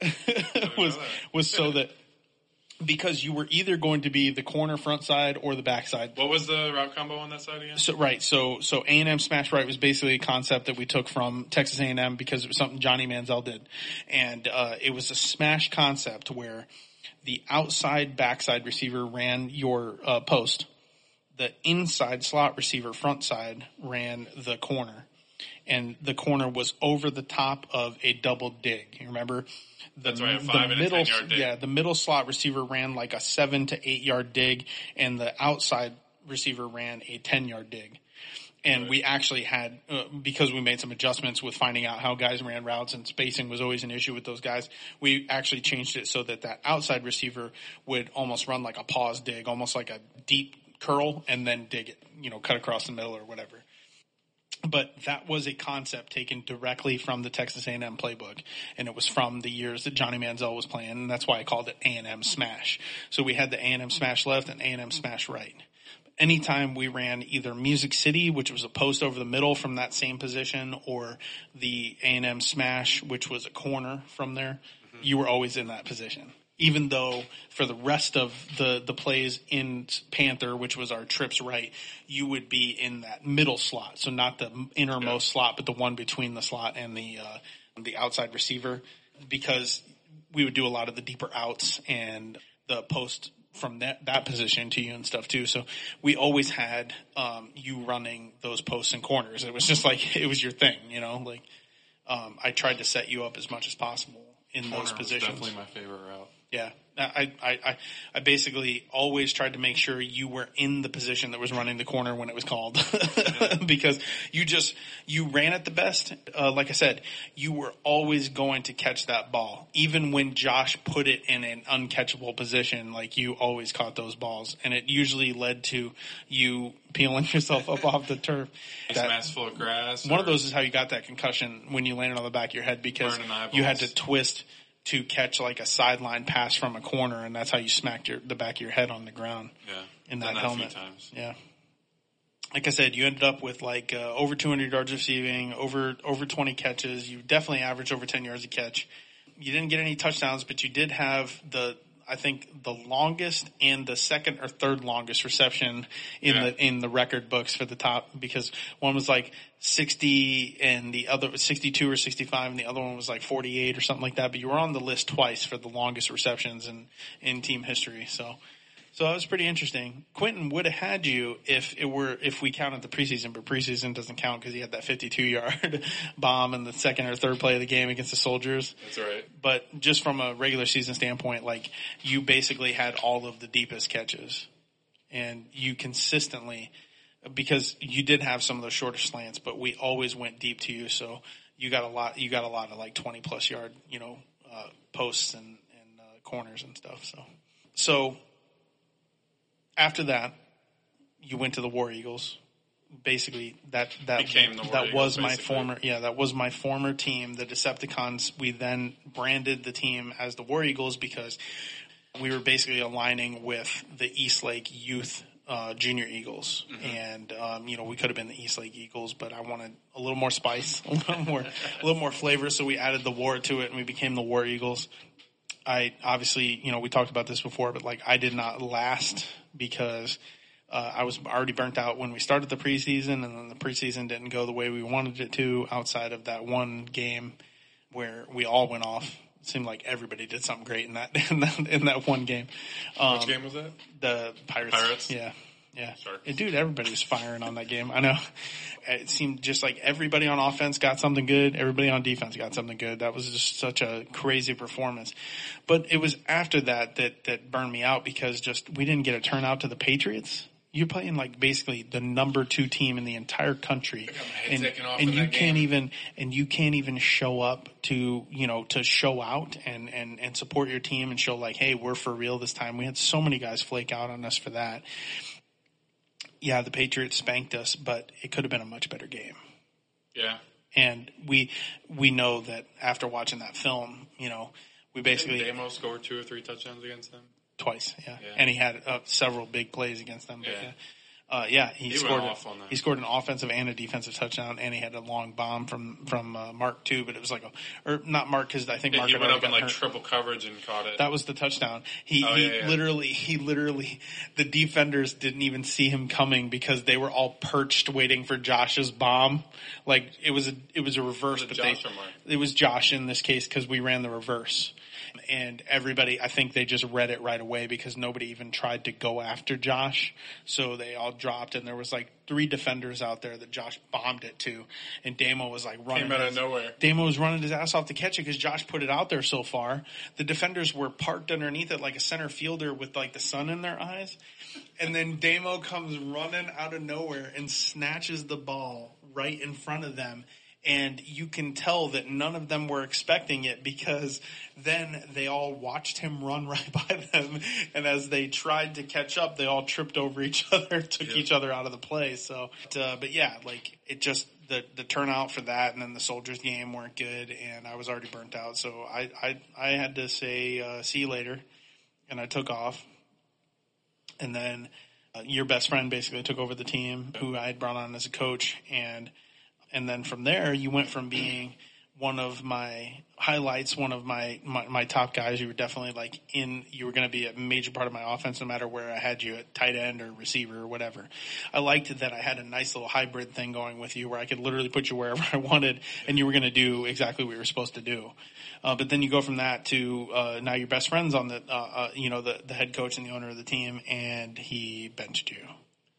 was was so that because you were either going to be the corner front side or the back side. what was the route combo on that side again? So right, so so A and M smash right was basically a concept that we took from Texas A and M because it was something Johnny Manziel did, and uh, it was a smash concept where the outside backside receiver ran your uh, post, the inside slot receiver front side ran the corner, and the corner was over the top of a double dig. You remember? The, That's right, the five and a middle, 10 yard dig. yeah, the middle slot receiver ran like a seven to eight yard dig, and the outside receiver ran a ten yard dig. And we actually had, uh, because we made some adjustments with finding out how guys ran routes and spacing was always an issue with those guys. We actually changed it so that that outside receiver would almost run like a pause dig, almost like a deep curl and then dig it, you know, cut across the middle or whatever but that was a concept taken directly from the Texas A&M playbook, and it was from the years that Johnny Manziel was playing, and that's why I called it A&M Smash. So we had the A&M Smash left and A&M Smash right. Anytime we ran either Music City, which was a post over the middle from that same position, or the A&M Smash, which was a corner from there, you were always in that position. Even though for the rest of the, the plays in Panther, which was our trips right, you would be in that middle slot. So not the innermost slot, but the one between the slot and the, uh, the outside receiver because we would do a lot of the deeper outs and the post from that, that position to you and stuff too. So we always had, um, you running those posts and corners. It was just like, it was your thing, you know, like, um, I tried to set you up as much as possible in those Corner was positions. definitely my favorite route. Yeah. I, I, I, basically always tried to make sure you were in the position that was running the corner when it was called. because you just, you ran it the best. Uh, like I said, you were always going to catch that ball. Even when Josh put it in an uncatchable position, like you always caught those balls. And it usually led to you peeling yourself up off the turf. That- mask full of grass. one of those is how you got that concussion when you landed on the back of your head because you had to twist to catch like a sideline pass from a corner, and that's how you smacked your the back of your head on the ground Yeah. in that that helmet. times. Yeah. Like I said, you ended up with like uh, over 200 yards receiving, over over 20 catches. You definitely averaged over 10 yards a catch. You didn't get any touchdowns, but you did have the I think the longest and the second or third longest reception in Yeah. the in the record books for the top because one was like 60 and the other was 62 or 65 and the other one was like 48 or something like that. But you were on the list twice for the longest receptions in in team history. So. So that was pretty interesting. Quentin would have had you if it were if we counted the preseason, but preseason doesn't count because he had that 52 yard bomb in the second or third play of the game against the Soldiers. That's right. But just from a regular season standpoint, like you basically had all of the deepest catches, and you consistently because you did have some of those shorter slants, but we always went deep to you. So you got a lot. You got a lot of like 20 plus yard, you know, uh, posts and and uh, corners and stuff. So so after that, you went to the War Eagles. Basically, that that Became the War that Eagles, was my basically. former yeah that was my former team, the Decepticons. We then branded the team as the War Eagles because we were basically aligning with the East Lake Youth uh, Junior Eagles, and um, you know we could have been the East Lake Eagles, but I wanted a little more spice, a little more, a little more flavor, so we added the war to it, and we became the War Eagles. I obviously, you know, we talked about this before, but like I did not last because uh, I was already burnt out when we started the preseason, and then the preseason didn't go the way we wanted it to. Outside of that one game where we all went off, it seemed like everybody did something great in that in that, in that one game. Um, Which game was that? the Pirates. Pirates? Yeah. Yeah. And dude, everybody was firing on that game. I know. It seemed just like everybody on offense got something good. Everybody on defense got something good. That was just such a crazy performance. But it was after that that, that burned me out because just we didn't get a turnout to the Patriots. You're playing like basically the number two team in the entire country, got my head and, and you can't game. even and you can't even show up to you know to show out and and and support your team and show like hey we're for real this time. We had so many guys flake out on us for that. Yeah, the Patriots spanked us, but it could have been a much better game. Yeah. And we we know that after watching that film, you know, we basically Didn't Damo scored two or three touchdowns against them. twice, yeah. Yeah. And he had uh, several big plays against them. But Yeah. yeah. Uh, yeah, he, He scored. off on that. He scored an offensive and a defensive touchdown, and he had a long bomb from from uh, Mark too. But it was like a, or not Mark because I think Yeah, Mark he went up in like hurt. triple coverage and caught it. That was the touchdown. He, Oh, he yeah, yeah. literally, he literally, the defenders didn't even see him coming because they were all perched waiting for Josh's bomb. Like it was a, it was a reverse, Was but they, it was Josh in this case because we ran the reverse. And everybody, I think they just read it right away because nobody even tried to go after Josh. So they all dropped and there was like three defenders out there that Josh bombed it to. And Damo was like running. Came out of nowhere. Damo was running his ass off to catch it because Josh put it out there so far. The defenders were parked underneath it like a center fielder with like the sun in their eyes. And then Damo comes running out of nowhere and snatches the ball right in front of them. And you can tell that none of them were expecting it because then they all watched him run right by them. And as they tried to catch up, they all tripped over each other, took Yeah. each other out of the play. So, but, uh, but yeah, like it just, the, the turnout for that and then the soldiers game weren't good and I was already burnt out. So I, I, I had to say, uh, see you later and I took off. And then uh, your best friend basically took over the team who I had brought on as a coach and, and then from there you went from being one of my highlights, one of my, my, my top guys. You were definitely like in, you were going to be a major part of my offense no matter where I had you at tight end or receiver or whatever. I liked that I had a nice little hybrid thing going with you where I could literally put you wherever I wanted and you were going to do exactly what you were supposed to do. Uh, but then you go from that to, uh, now your best friend's on the, uh, uh, you know, the, the head coach and the owner of the team and he benched you.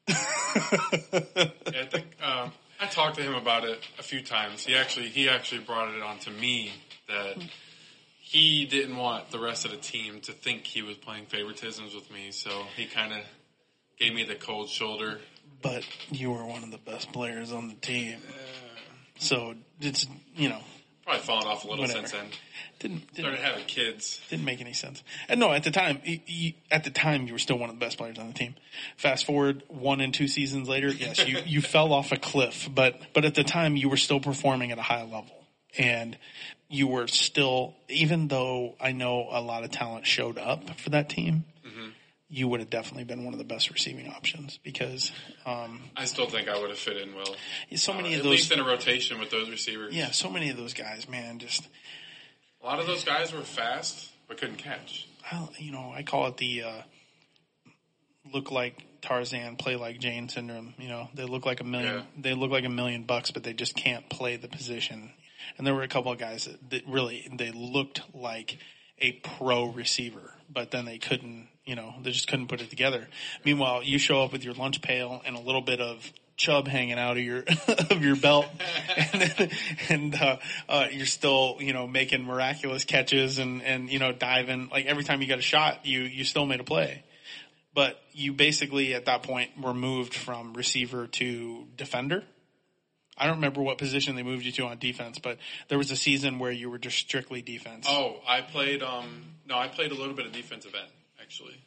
Yeah, I think um, I talked to him about it a few times. He actually he actually brought it on to me that hmm. he didn't want the rest of the team to think he was playing favoritisms with me, so he kind of gave me the cold shoulder. but you were one of the best players on the team. So it's you know Probably fallen off a little Whatever. since then. didn't didn't, having kids. didn't make any sense. And no, at the time, you, you, at the time, you were still one of the best players on the team. Fast forward one and two seasons later, yes, you you fell off a cliff, but but at the time, you were still performing at a high level, and you were still even though I know a lot of talent showed up for that team. You would have definitely been one of the best receiving options because um, I still think I would have fit in well. so many Uh, of at those least in a rotation with those receivers. Yeah, so many of those guys, man, just A lot of those guys were fast but couldn't catch. I, you know, I call it the uh, look like Tarzan, play like Jane syndrome. You know, they look like a million. Yeah. They look like a million bucks, but they just can't play the position. And there were a couple of guys that, that really they looked like a pro receiver, but then they couldn't. You know, they just couldn't put it together. Meanwhile, you show up with your lunch pail and a little bit of chub hanging out of your of your belt, and, and uh, uh, you're still you know making miraculous catches and and you know diving like every time you got a shot, you you still made a play. But you basically at that point were moved from receiver to defender. I don't remember what position they moved you to on defense, but there was a season where you were just strictly defense. Oh, I played. Um, no, I played a little bit of defensive end actually.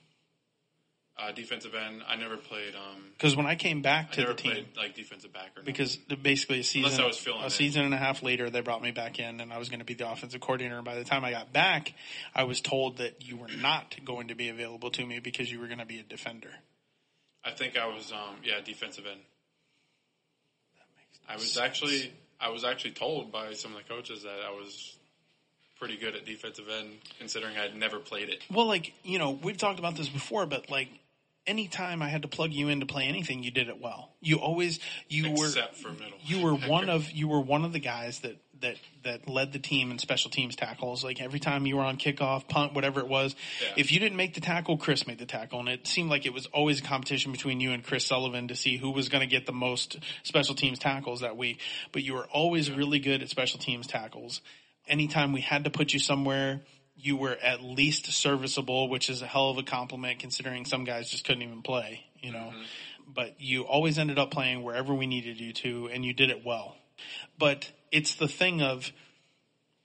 Uh, defensive end. I never played. Um, Because when I came back to the team, played like defensive back or nothing. because basically a season, a in. season and a half later, they brought me back in, and I was going to be the offensive coordinator. And by the time I got back, I was told that you were not going to be available to me because you were going to be a defender. I think I was. Um, yeah, defensive end. I was actually. I was actually told by some of the coaches that I was pretty good at defensive end, considering I'd never played it. Well, like you know, we've talked about this before, but like anytime I had to plug you in to play anything, you did it well. You always you were Except for middle. you were one of you were one of the guys that that that led the team in special teams tackles. Like every time you were on kickoff, punt, whatever it was, Yeah. if you didn't make the tackle, Chris made the tackle, and it seemed like it was always a competition between you and Chris Sullivan to see who was going to get the most special teams tackles that week. But you were always really good at special teams tackles. Anytime we had to put you somewhere. You were at least serviceable, which is a hell of a compliment considering some guys just couldn't even play, you know. Mm-hmm. But you always ended up playing wherever we needed you to, and you did it well. But it's the thing of,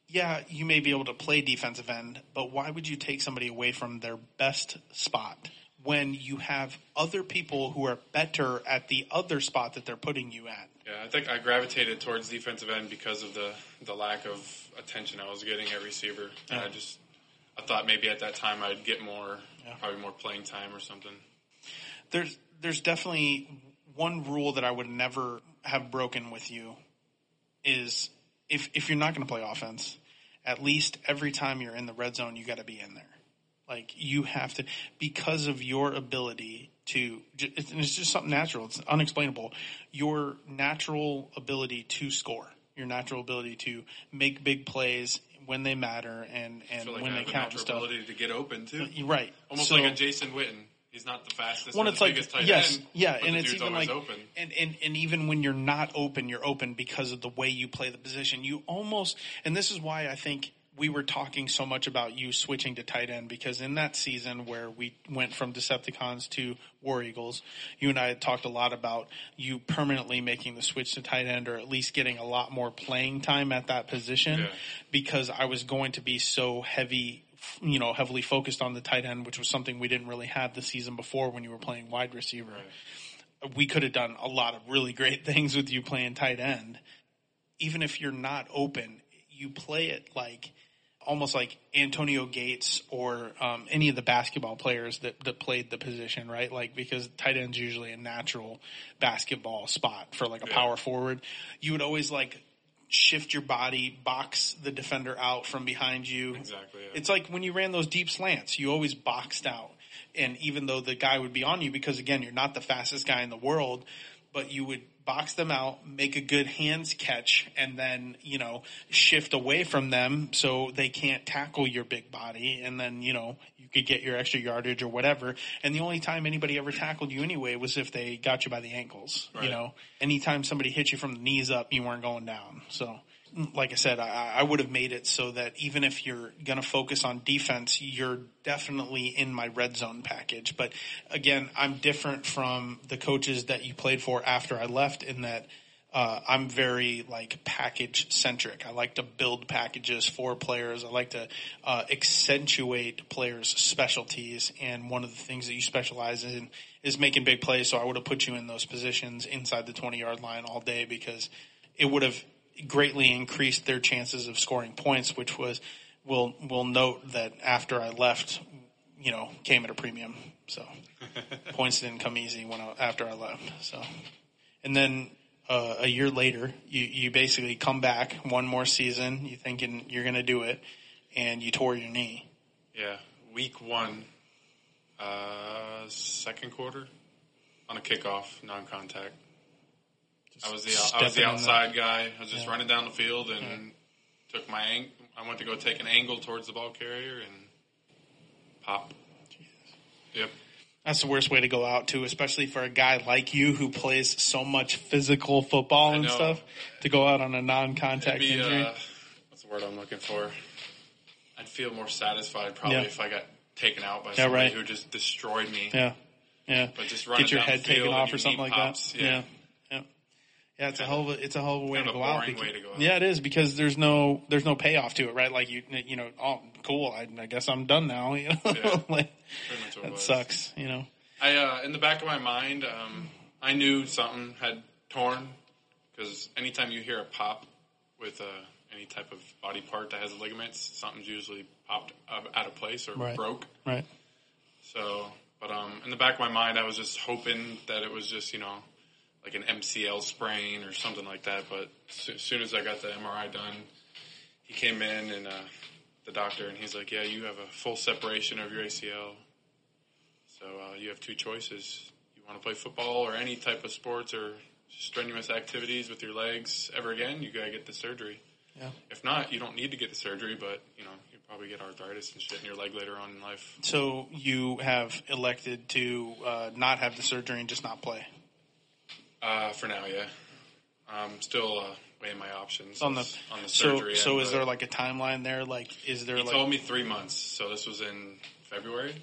yeah, you may be able to play defensive end, but why would you take somebody away from their best spot when you have other people who are better at the other spot that they're putting you at? Yeah, I think I gravitated towards defensive end because of the the lack of attention I was getting at receiver, and I just I thought maybe at that time I'd get more, probably more playing time or something. There's there's definitely one rule that I would never have broken with you is if if you're not going to play offense, at least every time you're in the red zone, you got to be in there. Like you have to because of your ability to. It's, and it's just something natural. It's unexplainable. Your natural ability to score, your natural ability to make big plays when they matter and and like when they count and stuff. ability to get open too, right. almost So- like a Jason Witten. He's not the fastest, one it's the like biggest tight yes, end, yeah, and it's even like open. and, and and even when you're not open, you're open because of the way you play the position. You almost and this is why I think we were talking so much about you switching to tight end because in that season where we went from Decepticons to War Eagles, you and I had talked a lot about you permanently making the switch to tight end or at least getting a lot more playing time at that position Yeah. because I was going to be so heavy you know, heavily focused on the tight end, which was something we didn't really have the season before when you were playing wide receiver. We could have done a lot of really great things with you playing tight end. Even if you're not open, you play it like almost like Antonio Gates or um, any of the basketball players that, that played the position, right? Like because tight end's usually a natural basketball spot for like a Yeah. power forward. You would always like shift your body, box the defender out from behind you. Exactly, yeah. It's like when you ran those deep slants, you always boxed out. And even though the guy would be on you, because again, you're not the fastest guy in the world, but you would box them out, make a good hands catch, and then, you know, shift away from them so they can't tackle your big body. And then, you know, you could get your extra yardage or whatever. And the only time anybody ever tackled you anyway was if they got you by the ankles. You know, anytime somebody hit you from the knees up, you weren't going down. So, like I said, I, I would have made it so that even if you're going to focus on defense, you're definitely in my red zone package. But again, I'm different from the coaches that you played for after I left in that uh, I'm very like package centric. I like to build packages for players. I like to uh, accentuate players' specialties. And one of the things that you specialize in is making big plays. So I would have put you in those positions inside the 20 yard line all day because it would have greatly increased their chances of scoring points, which was, we'll, we'll note that after I left, you know, came at a premium. So points didn't come easy when I, after I left. So, and then uh, a year later, you, you basically come back one more season. You thinking you're going to do it, and you tore your knee. Yeah, week one, uh, second quarter, on a kickoff, non-contact. I was the I was the outside guy. I was just Yeah. running down the field and took my ang- I went to go take an angle towards the ball carrier and pop. Yep. That's the worst way to go out too, especially for a guy like you who plays so much physical football and stuff. To go out on a non-contact be, injury. uh, what's the word I'm looking for? I'd feel more satisfied probably Yeah. if I got taken out by Yeah, somebody right. who just destroyed me. yeah, yeah. But just running Get your head the taken off or something like pops, that. yeah. Yeah, it's a hell of a it's a hell of a way Kind to of a go out. because- way to go out. Yeah, it is because there's no there's no payoff to it, right? Like you you know, oh, cool. I, I guess I'm done now. You know, Yeah. like Pretty much what it that was. sucks. You know, I uh, in the back of my mind, um, I knew something had torn because anytime you hear a pop with uh, any type of body part that has ligaments, something's usually popped out out of place or Right. broke. Right. So, but um, in the back of my mind, I was just hoping that it was just you know like an MCL sprain or something like that. But as soon as I got the MRI done, he came in and uh, the doctor and he's like, "Yeah, you have a full separation of your ACL. So uh, you have two choices: you want to play football or any type of sports or strenuous activities with your legs ever again. You gotta get the surgery. Yeah. If not, you don't need to get the surgery, but you know you probably get arthritis and shit in your leg later on in life. So you have elected to uh, not have the surgery and just not play. Uh, for now, yeah. I'm still uh, weighing my options On the on the so surgery. so end, is there like a timeline there? Like is there he like told me three months, so this was in February.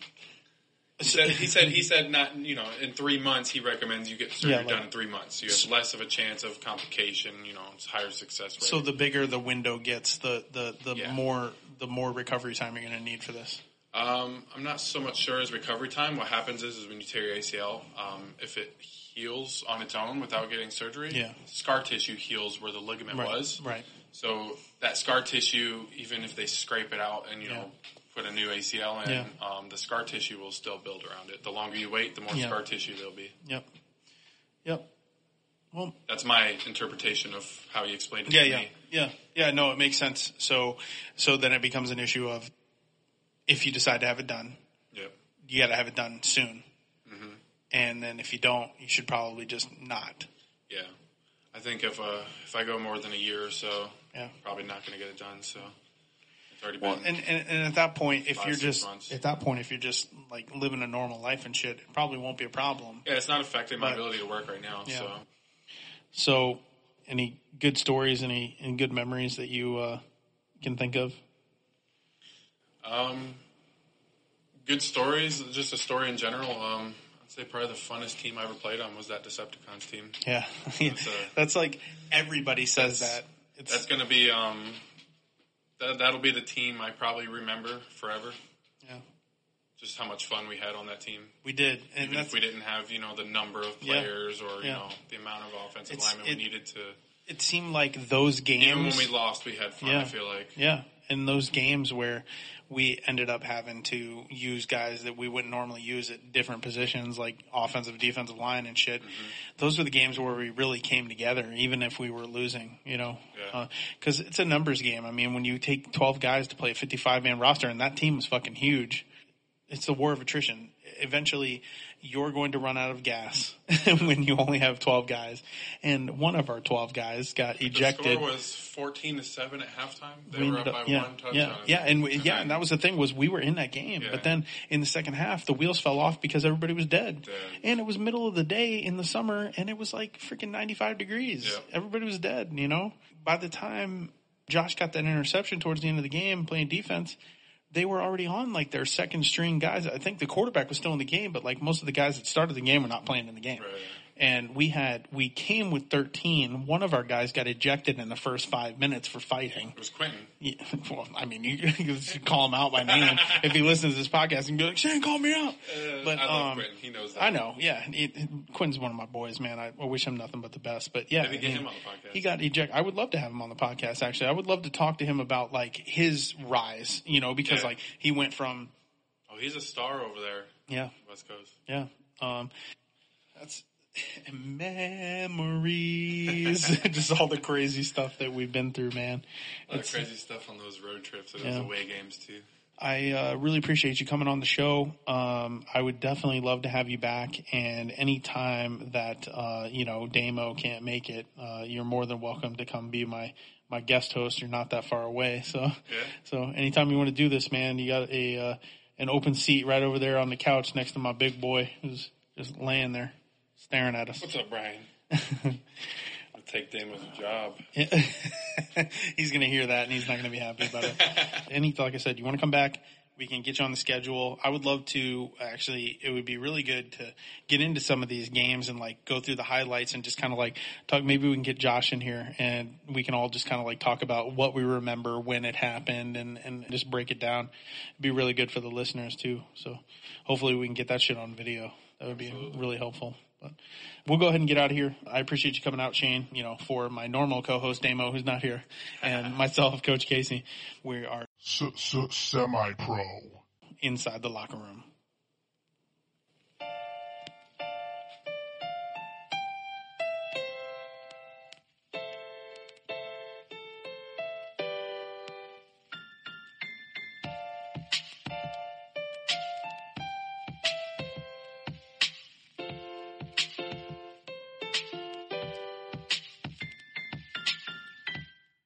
He So- said he said he said not you know in three months he recommends you get surgery Yeah, like- done in three months. You have less of a chance of complication. You know, it's higher success rate. so the bigger the window gets, the the the Yeah. more the more recovery time you're going to need for this. Um, I'm not so much sure as recovery time. What happens is, is when you tear your ACL, um, if it heals on its own without getting surgery, Yeah. scar tissue heals where the ligament Right. was. Right. So that scar tissue, even if they scrape it out and you know put a new ACL in, Yeah. um, the scar tissue will still build around it. The longer you wait, the more Yeah. scar tissue there'll be. Yep. Yep. Well, That's my interpretation of how you explained it yeah, to yeah, me. yeah, yeah. No, it makes sense. So, so then it becomes an issue of if you decide to have it done, Yep. you got to have it done soon. And then if you don't, you should probably just not. Yeah. I think if uh, if I go more than a year or so, Yeah. probably not going to get it done. So it's already Well, been. and, and, and at that point, if you're just months. at that point, if you're just like living a normal life and shit, it probably won't be a problem. yeah, it's not affecting my But- ability to work right now. Yeah. So So, any good stories, any, any good memories that you uh, can think of? Um, good stories. Just a story in general. Um, I'd say probably the funnest team I ever played on was that Decepticons team. Yeah, That's, uh, that's like everybody says that. It's That's going to be um, that that'll be the team I probably remember forever. yeah, Just how much fun we had on that team. we did, and Even if we didn't have you know the number of Yeah. players or you Yeah. know the amount of offensive linemen it- we needed to. it seemed like those games. Even when we lost, we had fun. Yeah. I feel like. Yeah, in those games where we ended up having to use guys that we wouldn't normally use at different positions, like offensive, defensive line and shit. Mm-hmm. Those were the games where we really came together, even if we were losing. You know, Yeah. Uh, because it's a numbers game. I mean, when you take twelve guys to play a fifty-five man roster, and that team was fucking huge. It's the war of attrition. Eventually, you're going to run out of gas when you only have 12 guys. And one of our 12 guys got The ejected. score was fourteen to seven at halftime. They We were ended up by yeah, one touchdown. yeah, yeah, and we, yeah, and that was the thing was we were in that game, Yeah. but then in the second half the wheels fell off because everybody was dead, Dead. and it was middle of the day in the summer, and it was like freaking ninety five degrees. Yeah. Everybody was dead, you know. By the time Josh got that interception towards the end of the game, playing defense, they were already on like their second string guys. I think the quarterback was still in the game, but like most of the guys that started the game were not playing in the game. Right. And we had we came with thirteen. One of our guys got ejected in the first five minutes for fighting. It was Quentin. Yeah, well, I mean, you, you should call him out by name if he listens to this podcast and be like, "Shane, call me out." but Uh, I love um, Quentin. He knows that. I know, yeah. It, Quinn's one of my boys, man. I, I wish him nothing but the best. But yeah, I him on the podcast. He got ejected. I would love to have him on the podcast. Actually, I would love to talk to him about like his rise. You know, because Yeah. like he went from Oh, he's a star over there, yeah, West Coast. yeah. Um, that's memories. Just all the crazy stuff that we've been through, man. A lot It's- of crazy stuff on those road trips and Yeah. those away games too. I uh, really appreciate you coming on the show. Um, I would definitely love to have you back. And anytime that uh, you know Damo can't make it, uh, you're more than welcome to come be my my guest host. You're not that far away, so Yeah. so anytime you want to do this, man, you got a uh, an open seat right over there on the couch next to my big boy who's just laying there staring at us. What's up, Brian? I'll take Damo's job. he's going to hear that and he's not going to be happy about it. and he, like I said, you want to come back? We can get you on the schedule. I would love to actually, it would be really good to get into some of these games and like go through the highlights and just kind of like talk. Maybe we can get Josh in here and we can all just kind of like talk about what we remember when it happened and, and just break it down. It'd be really good for the listeners too. So hopefully we can get that shit on video. That would be really helpful. But we'll go ahead and get out of here. I appreciate you coming out, Shane. You know, for my normal co-host Damo, who's not here, and myself, Coach Casey. We are S- s- semi-pro. inside the locker room.